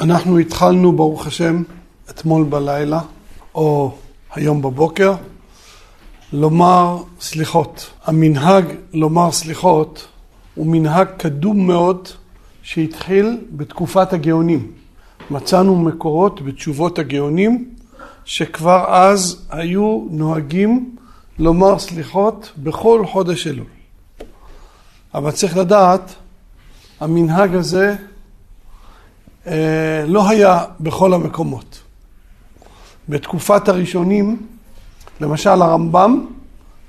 אנחנו התחלנו, ברוך השם, אתמול בלילה, או היום בבוקר, לומר סליחות. המנהג לומר סליחות הוא מנהג קדום מאוד שהתחיל בתקופת הגאונים. מצאנו מקורות בתשובות הגאונים שכבר אז היו נוהגים לומר סליחות בכל חודש אלול. אבל צריך לדעת, המנהג הזה לא היה בכל המקומות. בתקופת הראשונים, למשל הרמב"ם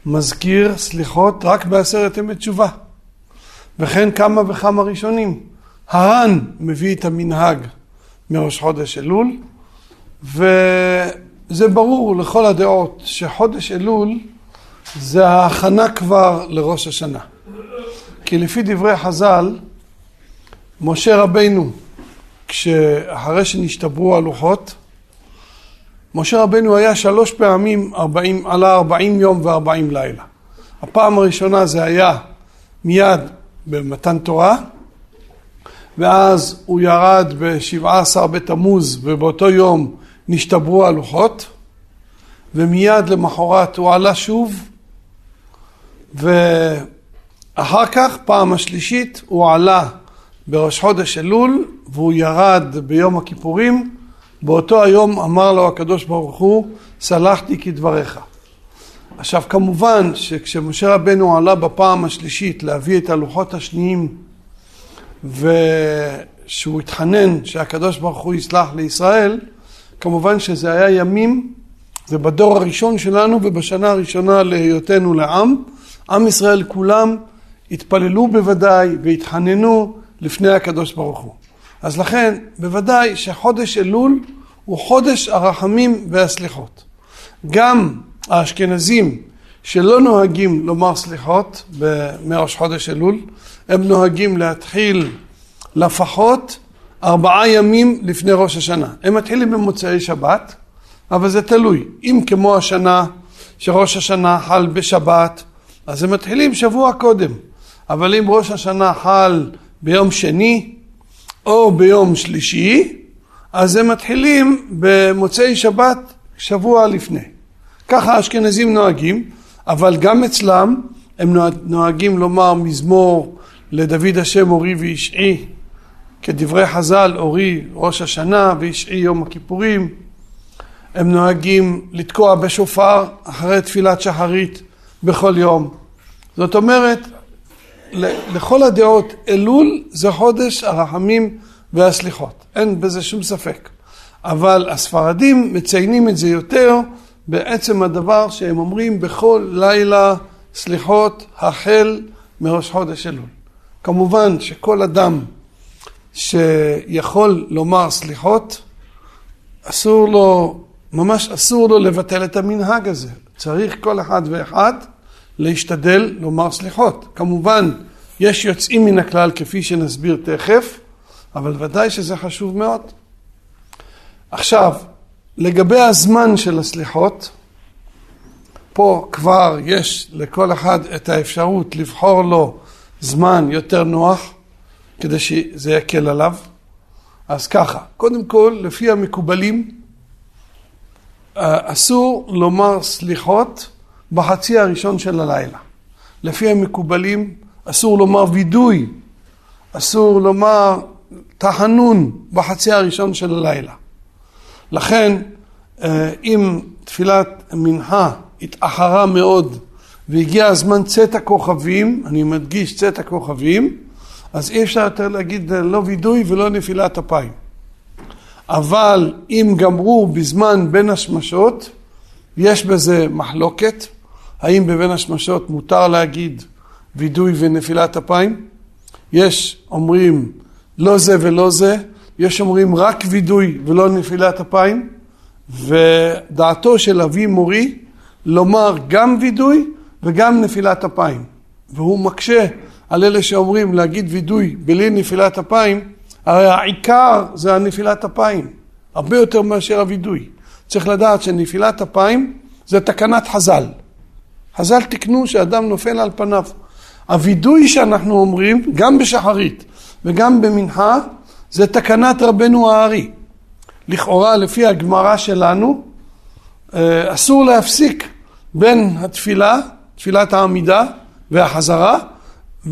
מזכיר סליחות רק בעשרת ימי תשובה, וכן כמה וכמה ראשונים. הר"ן מביא את המנהג מראש חודש אלול, וזה ברור לכל הדעות שחודש אלול זה ההכנה כבר לראש השנה. כי לפי דברי חז"ל, משה רבינו כשאחרי שנשתברו הלוחות, משה רבנו היה שלוש פעמים 40, עלה ארבעים יום וארבעים לילה. הפעם הראשונה זה היה מיד במתן תורה, ואז הוא ירד בשבעה עשר בתמוז ובאותו יום נשתברו הלוחות, ומיד למחרת הוא עלה שוב, ואחר כך, פעם השלישית, הוא עלה בראש חודש אלול, והוא ירד ביום הכיפורים, באותו היום אמר לו הקדוש ברוך הוא, סלחתי כדבריך. עכשיו כמובן שכשמשה רבנו עלה בפעם השלישית להביא את הלוחות השניים ושהוא התחנן שהקדוש ברוך הוא יסלח לישראל, כמובן שזה היה ימים, זה בדור הראשון שלנו ובשנה הראשונה להיותנו לעם, עם ישראל כולם התפללו בוודאי והתחננו לפני הקדוש ברוך הוא. אז לכן, בוודאי שחודש אלול הוא חודש הרחמים והסליחות. גם האשכנזים שלא נוהגים לומר סליחות מראש חודש אלול, הם נוהגים להתחיל לפחות ארבעה ימים לפני ראש השנה. הם מתחילים במוצאי שבת, אבל זה תלוי. אם כמו השנה, שראש השנה חל בשבת, אז הם מתחילים שבוע קודם. אבל אם ראש השנה חל ביום שני או ביום שלישי, אז הם מתחילים במוצאי שבת שבוע לפני. ככה האשכנזים נוהגים, אבל גם אצלם הם נוהגים לומר מזמור לדוד השם אורי וישעי, כדברי חז"ל אורי ראש השנה וישעי יום הכיפורים. הם נוהגים לתקוע בשופר אחרי תפילת שחרית בכל יום. זאת אומרת, לכל הדעות אלול זה חודש הרחמים והסליחות, אין בזה שום ספק. אבל הספרדים מציינים את זה יותר בעצם הדבר שהם אומרים בכל לילה סליחות החל מראש חודש אלול. כמובן שכל אדם שיכול לומר סליחות, אסור לו, ממש אסור לו לבטל את המנהג הזה. צריך כל אחד ואחד להשתדל לומר סליחות. כמובן, יש יוצאים מן הכלל כפי שנסביר תכף, אבל ודאי שזה חשוב מאוד. עכשיו, לגבי הזמן של הסליחות, פה כבר יש לכל אחד את האפשרות לבחור לו זמן יותר נוח, כדי שזה יקל עליו. אז ככה, קודם כל, לפי המקובלים, אסור לומר סליחות בחצי הראשון של הלילה. לפי המקובלים אסור לומר וידוי, אסור לומר תחנון בחצי הראשון של הלילה. לכן אה, אם תפילת מנחה התאחרה מאוד והגיע הזמן צאת הכוכבים, אני מדגיש צאת הכוכבים, אז אי אפשר יותר להגיד לא וידוי ולא נפילת אפיים. אבל אם גמרו בזמן בין השמשות, יש בזה מחלוקת. האם בבין השמשות מותר להגיד וידוי ונפילת אפיים? יש אומרים לא זה ולא זה, יש אומרים רק וידוי ולא נפילת אפיים, ודעתו של אבי מורי לומר גם וידוי וגם נפילת אפיים. והוא מקשה על אלה שאומרים להגיד וידוי בלי נפילת אפיים, הרי העיקר זה הנפילת אפיים, הרבה יותר מאשר הווידוי. צריך לדעת שנפילת אפיים זה תקנת חז"ל. חז"ל תיקנו שאדם נופל על פניו. הווידוי שאנחנו אומרים, גם בשחרית וגם במנחה, זה תקנת רבנו הארי. לכאורה, לפי הגמרא שלנו, אה, אסור להפסיק בין התפילה, תפילת העמידה והחזרה,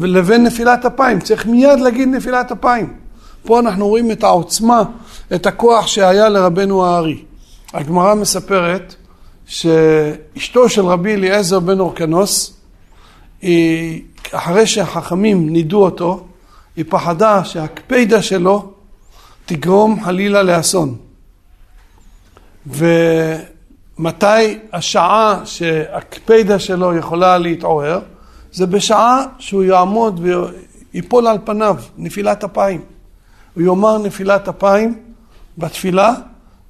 לבין נפילת אפיים. צריך מיד להגיד נפילת אפיים. פה אנחנו רואים את העוצמה, את הכוח שהיה לרבנו הארי. הגמרא מספרת שאשתו של רבי אליעזר בן אורקנוס, היא, אחרי שהחכמים נידו אותו, היא פחדה שהקפידה שלו תגרום חלילה לאסון. ומתי השעה שהקפידה שלו יכולה להתעורר? זה בשעה שהוא יעמוד ויפול על פניו, נפילת אפיים. הוא יאמר נפילת אפיים בתפילה,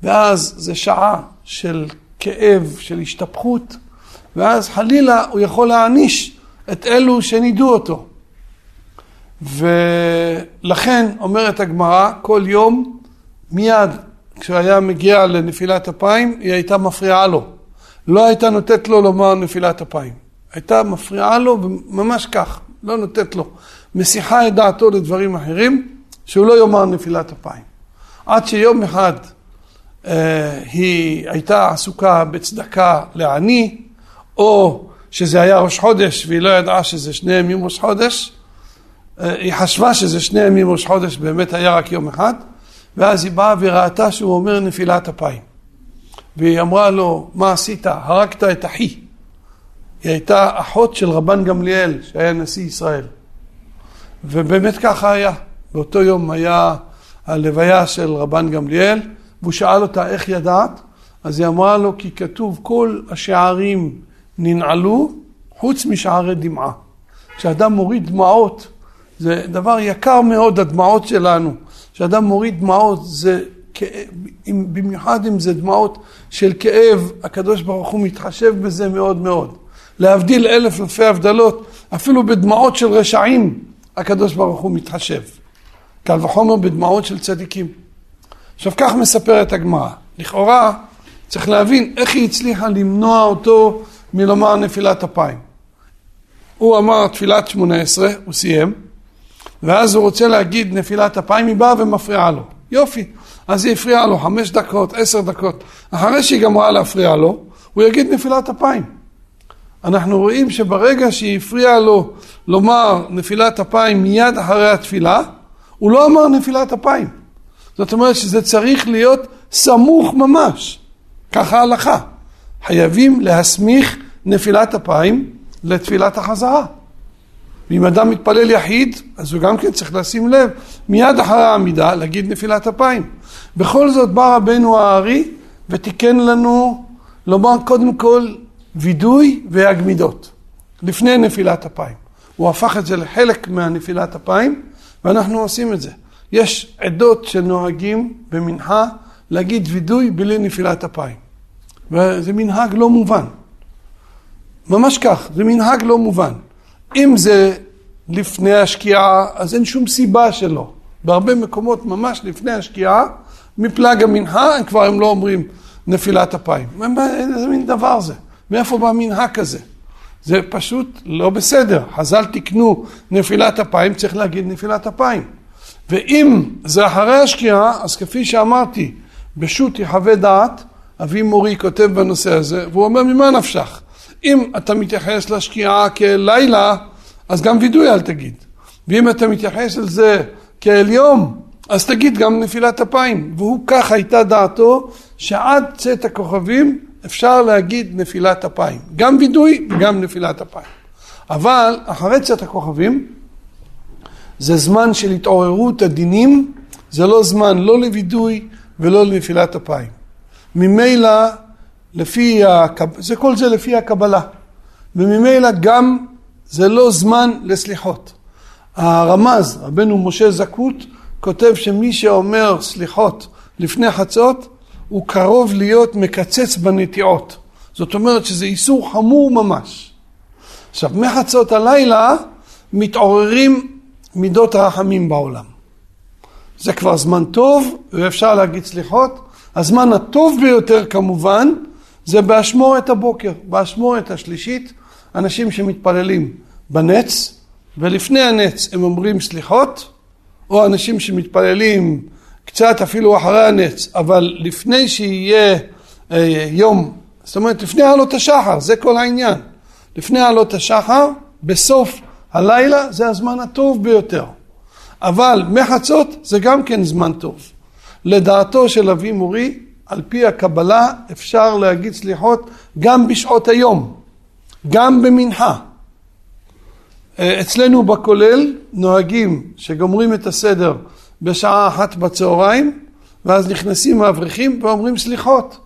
ואז זה שעה של כאב, של השתפכות, ואז חלילה הוא יכול להעניש את אלו שנידו אותו. ולכן אומרת הגמרא, כל יום מיד כשהוא היה מגיע לנפילת אפיים, היא הייתה מפריעה לו. לא הייתה נותנת לו לומר נפילת אפיים. הייתה מפריעה לו ממש כך, לא נותנת לו. מסיחה את דעתו לדברים אחרים, שהוא לא יאמר נפילת אפיים. עד שיום אחד היא הייתה עסוקה בצדקה לעני, או שזה היה ראש חודש והיא לא ידעה שזה שני ימים ראש חודש, אה, היא חשבה שזה שני ימים ראש חודש, באמת היה רק יום אחד, ואז היא באה וראתה שהוא אומר נפילת אפיים. והיא אמרה לו, מה עשית? הרגת את אחי. היא הייתה אחות של רבן גמליאל, שהיה נשיא ישראל. ובאמת ככה היה. באותו יום היה הלוויה של רבן גמליאל, והוא שאל אותה איך ידעת? אז היא אמרה לו, כי כתוב כל השערים ננעלו חוץ משערי דמעה. כשאדם מוריד דמעות, זה דבר יקר מאוד, הדמעות שלנו. כשאדם מוריד דמעות, זה כאב, במיוחד אם זה דמעות של כאב, הקדוש ברוך הוא מתחשב בזה מאוד מאוד. להבדיל אלף אלפי הבדלות, אפילו בדמעות של רשעים, הקדוש ברוך הוא מתחשב. קל וחומר בדמעות של צדיקים. עכשיו כך מספרת הגמרא. לכאורה צריך להבין איך היא הצליחה למנוע אותו מלומר נפילת אפיים. הוא אמר תפילת שמונה עשרה, הוא סיים, ואז הוא רוצה להגיד נפילת אפיים, היא באה ומפריעה לו. יופי. אז היא הפריעה לו חמש דקות, עשר דקות. אחרי שהיא גמרה להפריע לו, הוא יגיד נפילת אפיים. אנחנו רואים שברגע שהיא הפריעה לו לומר נפילת אפיים מיד אחרי התפילה, הוא לא אמר נפילת אפיים. זאת אומרת שזה צריך להיות סמוך ממש. ככה ההלכה. חייבים להסמיך נפילת אפיים לתפילת החזרה. ואם אדם מתפלל יחיד, אז הוא גם כן צריך לשים לב, מיד אחרי העמידה להגיד נפילת אפיים. בכל זאת בא רבנו הארי ותיקן לנו לומר קודם כל וידוי והגמידות, לפני נפילת אפיים. הוא הפך את זה לחלק מהנפילת אפיים, ואנחנו עושים את זה. יש עדות שנוהגים במנחה להגיד וידוי בלי נפילת אפיים. וזה מנהג לא מובן. ממש כך, זה מנהג לא מובן. אם זה לפני השקיעה, אז אין שום סיבה שלא. בהרבה מקומות ממש לפני השקיעה, מפלג המנחה, הם כבר הם לא אומרים נפילת אפיים. איזה מין דבר זה? מאיפה בא מנהג כזה? זה פשוט לא בסדר. חז"ל תיקנו נפילת אפיים, צריך להגיד נפילת אפיים. ואם זה אחרי השקיעה, אז כפי שאמרתי, בשו"ת יחווה דעת, אבי מורי כותב בנושא הזה, והוא אומר ממה נפשך? אם אתה מתייחס לשקיעה כלילה, אז גם וידוי אל תגיד. ואם אתה מתייחס אל זה כאל יום, אז תגיד גם נפילת אפיים. והוא כך הייתה דעתו, שעד צאת הכוכבים אפשר להגיד נפילת אפיים. גם וידוי וגם נפילת אפיים. אבל אחרי צאת הכוכבים, זה זמן של התעוררות הדינים, זה לא זמן לא לווידוי ולא לנפילת אפיים. ממילא, לפי, הקב... זה כל זה לפי הקבלה. וממילא גם זה לא זמן לסליחות. הרמז, רבנו משה זכות, כותב שמי שאומר סליחות לפני חצות, הוא קרוב להיות מקצץ בנטיעות. זאת אומרת שזה איסור חמור ממש. עכשיו, מחצות הלילה מתעוררים מידות הרחמים בעולם. זה כבר זמן טוב, ואפשר להגיד סליחות. הזמן הטוב ביותר כמובן, זה באשמורת הבוקר, באשמורת השלישית, אנשים שמתפללים בנץ, ולפני הנץ הם אומרים סליחות, או אנשים שמתפללים קצת אפילו אחרי הנץ, אבל לפני שיהיה אה, יום, זאת אומרת לפני עלות השחר, זה כל העניין. לפני עלות השחר, בסוף הלילה זה הזמן הטוב ביותר. אבל מחצות זה גם כן זמן טוב. לדעתו של אבי מורי, על פי הקבלה אפשר להגיד סליחות גם בשעות היום, גם במנחה. אה, אצלנו בכולל נוהגים שגומרים את הסדר בשעה אחת בצהריים ואז נכנסים האברכים ואומרים סליחות.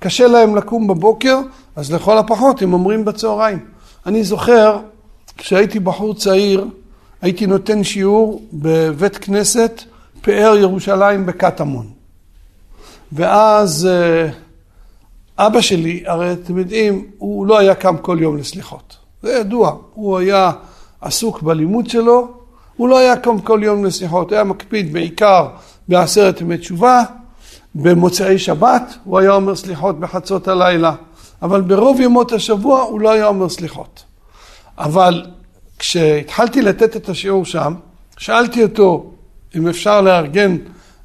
קשה להם לקום בבוקר, אז לכל הפחות הם אומרים בצהריים. אני זוכר, כשהייתי בחור צעיר, הייתי נותן שיעור בבית כנסת פאר ירושלים בקטמון. ואז אה, אבא שלי, הרי אתם יודעים, הוא לא היה קם כל יום לסליחות. זה ידוע, הוא היה עסוק בלימוד שלו, הוא לא היה קם כל יום לסליחות, הוא היה מקפיד בעיקר בעשרת ימי תשובה, במוצאי שבת הוא היה אומר סליחות בחצות הלילה, אבל ברוב ימות השבוע הוא לא היה אומר סליחות. אבל כשהתחלתי לתת את השיעור שם, שאלתי אותו אם אפשר לארגן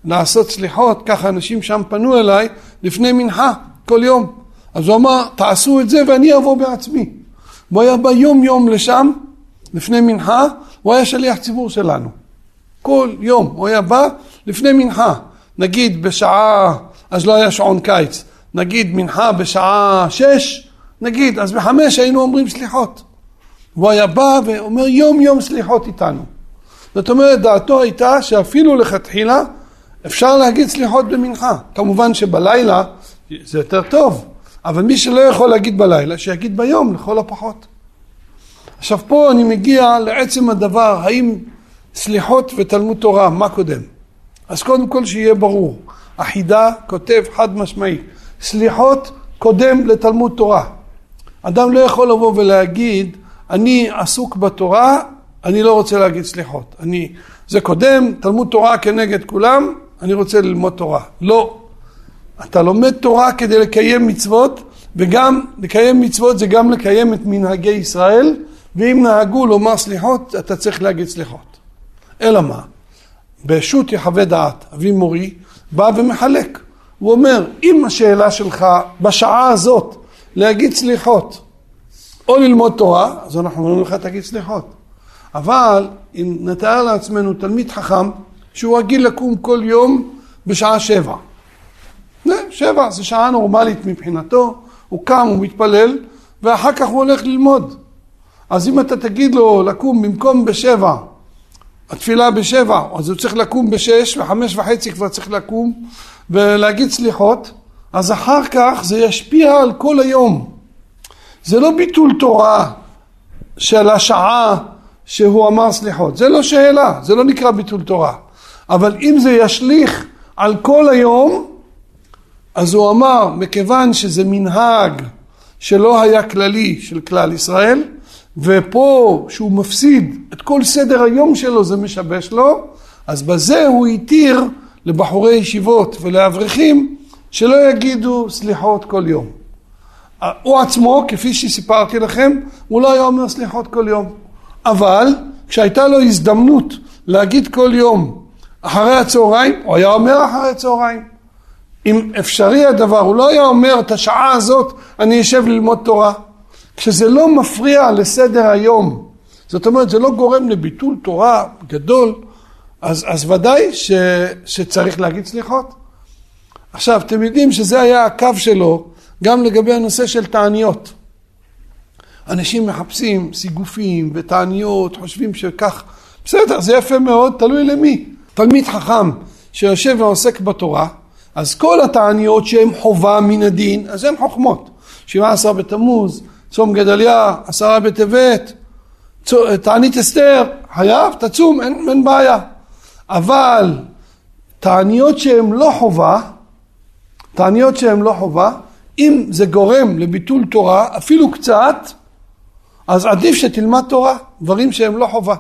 לעשות סליחות, ככה אנשים שם פנו אליי לפני מנחה כל יום. אז הוא אמר, תעשו את זה ואני אבוא בעצמי. והוא היה בא יום יום לשם, לפני מנחה, הוא היה שליח ציבור שלנו. כל יום הוא היה בא לפני מנחה. נגיד בשעה, אז לא היה שעון קיץ, נגיד מנחה בשעה שש, נגיד, אז בחמש היינו אומרים סליחות. והוא היה בא ואומר יום יום סליחות איתנו. זאת אומרת, דעתו הייתה שאפילו לכתחילה אפשר להגיד סליחות במנחה. כמובן שבלילה זה יותר טוב, אבל מי שלא יכול להגיד בלילה, שיגיד ביום לכל הפחות. עכשיו פה אני מגיע לעצם הדבר, האם סליחות ותלמוד תורה, מה קודם? אז קודם כל שיהיה ברור, החידה כותב חד משמעי, סליחות קודם לתלמוד תורה. אדם לא יכול לבוא ולהגיד, אני עסוק בתורה, אני לא רוצה להגיד סליחות. אני, זה קודם, תלמוד תורה כנגד כולם, אני רוצה ללמוד תורה. לא. אתה לומד תורה כדי לקיים מצוות, וגם לקיים מצוות זה גם לקיים את מנהגי ישראל, ואם נהגו לומר סליחות, אתה צריך להגיד סליחות. אלא מה? בשו"ת יחווה דעת, אבי מורי, בא ומחלק. הוא אומר, אם השאלה שלך בשעה הזאת להגיד סליחות או ללמוד תורה, אז אנחנו אומרים לך תגיד סליחות. אבל אם נתאר לעצמנו תלמיד חכם שהוא רגיל לקום כל יום בשעה שבע. שבע זה שעה נורמלית מבחינתו, הוא קם, הוא מתפלל, ואחר כך הוא הולך ללמוד. אז אם אתה תגיד לו לקום במקום בשבע, התפילה בשבע, אז הוא צריך לקום בשש, וחמש וחצי כבר צריך לקום ולהגיד סליחות, אז אחר כך זה ישפיע על כל היום. זה לא ביטול תורה של השעה שהוא אמר סליחות, זה לא שאלה, זה לא נקרא ביטול תורה. אבל אם זה ישליך על כל היום, אז הוא אמר, מכיוון שזה מנהג שלא היה כללי של כלל ישראל, ופה שהוא מפסיד את כל סדר היום שלו זה משבש לו, אז בזה הוא התיר לבחורי ישיבות ולאברכים שלא יגידו סליחות כל יום. הוא עצמו, כפי שסיפרתי לכם, הוא לא היה אומר סליחות כל יום. אבל כשהייתה לו הזדמנות להגיד כל יום אחרי הצהריים, הוא היה אומר אחרי הצהריים. אם אפשרי הדבר, הוא לא היה אומר את השעה הזאת אני אשב ללמוד תורה. כשזה לא מפריע לסדר היום, זאת אומרת זה לא גורם לביטול תורה גדול, אז, אז ודאי ש, שצריך להגיד סליחות. עכשיו, אתם יודעים שזה היה הקו שלו גם לגבי הנושא של תעניות. אנשים מחפשים סיגופים ותעניות, חושבים שכך, בסדר, זה יפה מאוד, תלוי למי. תלמיד חכם שיושב ועוסק בתורה, אז כל התעניות שהן חובה מן הדין, אז הן חוכמות. שבעה עשר בתמוז, צום גדליה, עשרה בטבת, תענית אסתר, חייב, תצום, אין, אין בעיה. אבל תעניות שהן לא חובה, תעניות שהן לא חובה, אם זה גורם לביטול תורה, אפילו קצת, אז עדיף שתלמד תורה, דברים שהם לא חובה.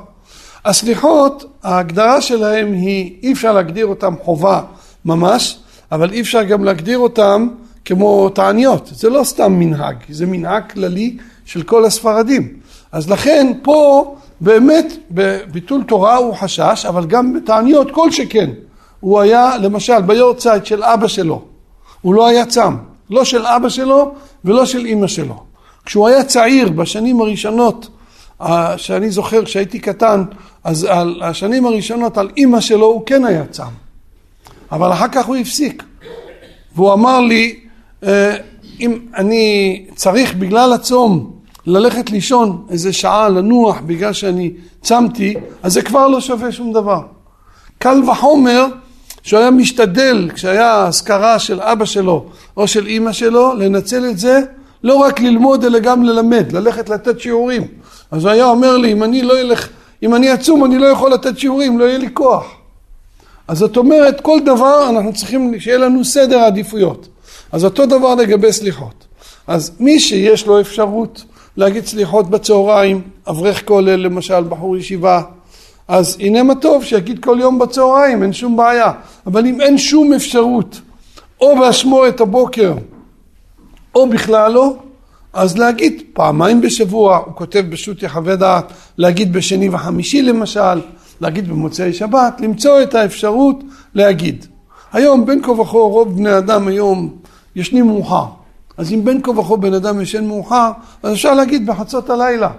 הסליחות, ההגדרה שלהם היא, אי אפשר להגדיר אותם חובה ממש, אבל אי אפשר גם להגדיר אותם כמו תעניות. זה לא סתם מנהג, זה מנהג כללי של כל הספרדים. אז לכן פה באמת בביטול תורה הוא חשש, אבל גם בתעניות כל שכן. הוא היה למשל ביורצייט של אבא שלו, הוא לא היה צם, לא של אבא שלו ולא של אימא שלו. כשהוא היה צעיר בשנים הראשונות, שאני זוכר כשהייתי קטן, אז על השנים הראשונות על אימא שלו הוא כן היה צם. אבל אחר כך הוא הפסיק. והוא אמר לי, אה, אם אני צריך בגלל הצום ללכת לישון איזה שעה, לנוח בגלל שאני צמתי, אז זה כבר לא שווה שום דבר. קל וחומר שהוא היה משתדל, כשהיה אזכרה של אבא שלו או של אימא שלו, לנצל את זה לא רק ללמוד אלא גם ללמד, ללכת לתת שיעורים. אז הוא היה אומר לי, אם אני לא אלך, אם אני עצום אני לא יכול לתת שיעורים, לא יהיה לי כוח. אז זאת אומרת, כל דבר אנחנו צריכים שיהיה לנו סדר עדיפויות. אז אותו דבר לגבי סליחות. אז מי שיש לו אפשרות להגיד סליחות בצהריים, אברך כולל למשל, בחור ישיבה, אז הנה מה טוב שיגיד כל יום בצהריים, אין שום בעיה. אבל אם אין שום אפשרות, או באשמו את הבוקר, או בכלל לא, אז להגיד פעמיים בשבוע, הוא כותב בשו"ת יחווה דעת, להגיד בשני וחמישי למשל, להגיד במוצאי שבת, למצוא את האפשרות להגיד. היום בין כה וכה רוב בני אדם היום ישנים מאוחר. אז אם בין כה וכה בן אדם ישן מאוחר, אז אפשר להגיד בחצות הלילה.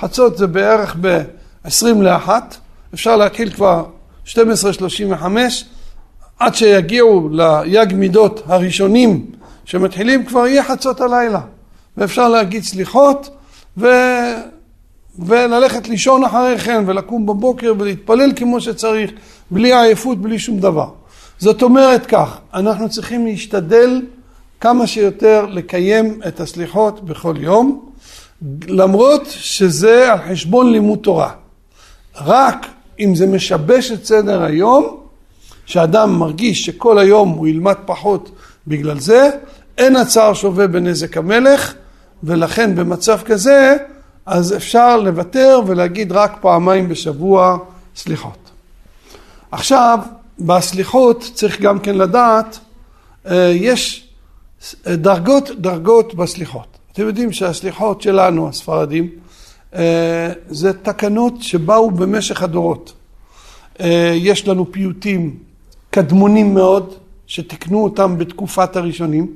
חצות זה בערך ב-20 לאחת, אפשר להתחיל כבר 12.35 עד שיגיעו ליג מידות הראשונים שמתחילים כבר יהיה חצות הלילה ואפשר להגיד סליחות ו... וללכת לישון אחרי כן ולקום בבוקר ולהתפלל כמו שצריך בלי עייפות, בלי שום דבר. זאת אומרת כך, אנחנו צריכים להשתדל כמה שיותר לקיים את הסליחות בכל יום למרות שזה על חשבון לימוד תורה. רק אם זה משבש את סדר היום, שאדם מרגיש שכל היום הוא ילמד פחות בגלל זה, אין הצער שווה בנזק המלך, ולכן במצב כזה, אז אפשר לוותר ולהגיד רק פעמיים בשבוע סליחות. עכשיו, בסליחות צריך גם כן לדעת, אה, יש דרגות דרגות בסליחות. אתם יודעים שהסליחות שלנו, הספרדים, אה, זה תקנות שבאו במשך הדורות. אה, יש לנו פיוטים קדמונים מאוד, שתיקנו אותם בתקופת הראשונים,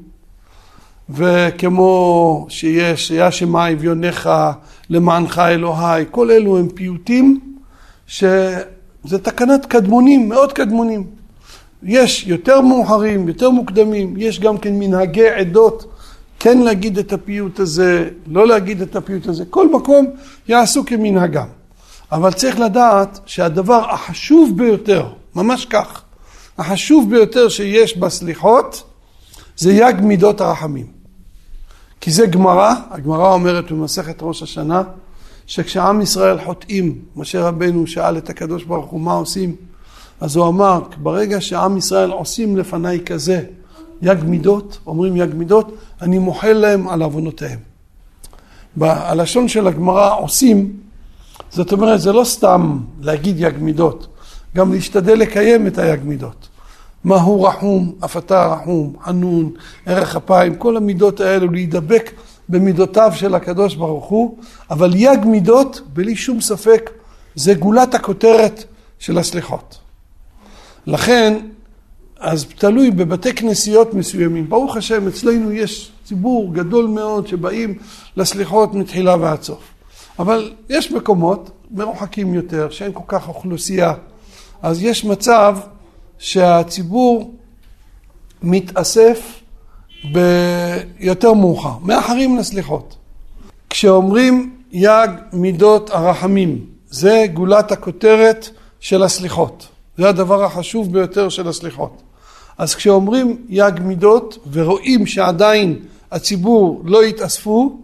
וכמו שיש, היה שמע אביונך למענך אלוהי, כל אלו הם פיוטים שזה תקנת קדמונים, מאוד קדמונים. יש יותר מאוחרים, יותר מוקדמים, יש גם כן מנהגי עדות כן להגיד את הפיוט הזה, לא להגיד את הפיוט הזה, כל מקום יעשו כמנהגם. אבל צריך לדעת שהדבר החשוב ביותר, ממש כך, החשוב ביותר שיש בסליחות זה יג מידות הרחמים. כי זה גמרא, הגמרא אומרת במסכת ראש השנה, שכשעם ישראל חוטאים, משה רבנו שאל את הקדוש ברוך הוא מה עושים, אז הוא אמר, ברגע שעם ישראל עושים לפניי כזה, יג מידות, אומרים יג מידות, אני מוחל להם על עוונותיהם. בלשון של הגמרא עושים, זאת אומרת זה לא סתם להגיד יג מידות, גם להשתדל לקיים את היג מידות. מהו רחום, אף אתה רחום, חנון, ערך אפיים, כל המידות האלו, להידבק במידותיו של הקדוש ברוך הוא, אבל יג מידות, בלי שום ספק, זה גולת הכותרת של הסליחות. לכן אז תלוי בבתי כנסיות מסוימים. ברוך השם, אצלנו יש ציבור גדול מאוד שבאים לסליחות מתחילה ועד סוף. אבל יש מקומות מרוחקים יותר, שאין כל כך אוכלוסייה, אז יש מצב שהציבור מתאסף ביותר מאוחר, מאחרים לסליחות. כשאומרים יג מידות הרחמים, זה גולת הכותרת של הסליחות. זה הדבר החשוב ביותר של הסליחות. אז כשאומרים יג מידות ורואים שעדיין הציבור לא התאספו,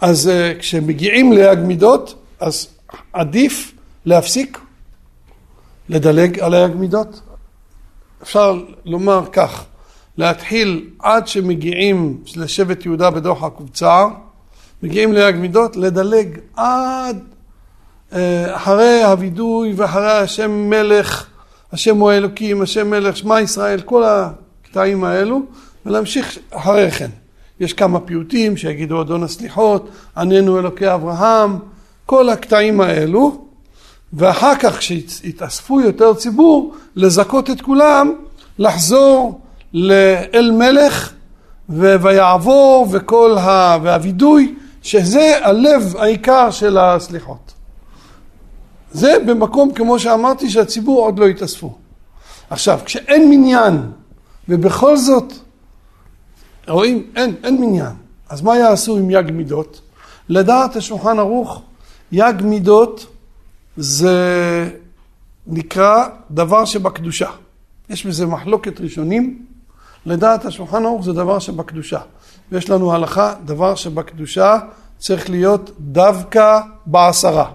אז uh, כשמגיעים ליג מידות, אז עדיף להפסיק, לדלג על היג מידות. אפשר לומר כך, להתחיל עד שמגיעים לשבט יהודה בדוח הקבוצה, מגיעים ליג מידות, לדלג עד uh, אחרי הווידוי ואחרי השם מלך השם הוא האלוקים, השם מלך, שמע ישראל, כל הקטעים האלו, ולהמשיך אחרי כן. יש כמה פיוטים שיגידו אדון הסליחות, עננו אלוקי אברהם, כל הקטעים האלו, ואחר כך כשיתאספו יותר ציבור, לזכות את כולם, לחזור לאל מלך ויעבור וכל ה... והווידוי, שזה הלב העיקר של הסליחות. זה במקום, כמו שאמרתי, שהציבור עוד לא התאספו. עכשיו, כשאין מניין, ובכל זאת, רואים, אין, אין מניין, אז מה יעשו עם יג מידות? לדעת השולחן ערוך, יג מידות זה נקרא דבר שבקדושה. יש בזה מחלוקת ראשונים, לדעת השולחן ערוך זה דבר שבקדושה. ויש לנו הלכה, דבר שבקדושה צריך להיות דווקא בעשרה.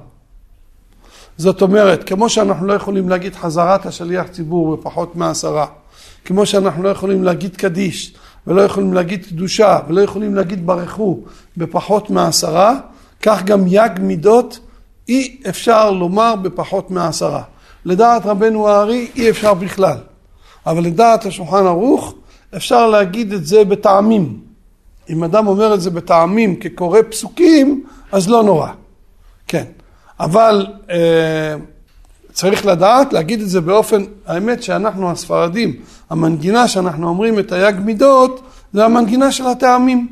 זאת אומרת, כמו שאנחנו לא יכולים להגיד חזרת השליח ציבור בפחות מעשרה, כמו שאנחנו לא יכולים להגיד קדיש, ולא יכולים להגיד קדושה, ולא יכולים להגיד ברכו בפחות מעשרה, כך גם יג מידות אי אפשר לומר בפחות מעשרה. לדעת רבנו הארי אי אפשר בכלל, אבל לדעת השולחן ערוך אפשר להגיד את זה בטעמים. אם אדם אומר את זה בטעמים כקורא פסוקים, אז לא נורא. כן. אבל אה, צריך לדעת, להגיד את זה באופן, האמת שאנחנו הספרדים, המנגינה שאנחנו אומרים את היג מידות, זה המנגינה של הטעמים.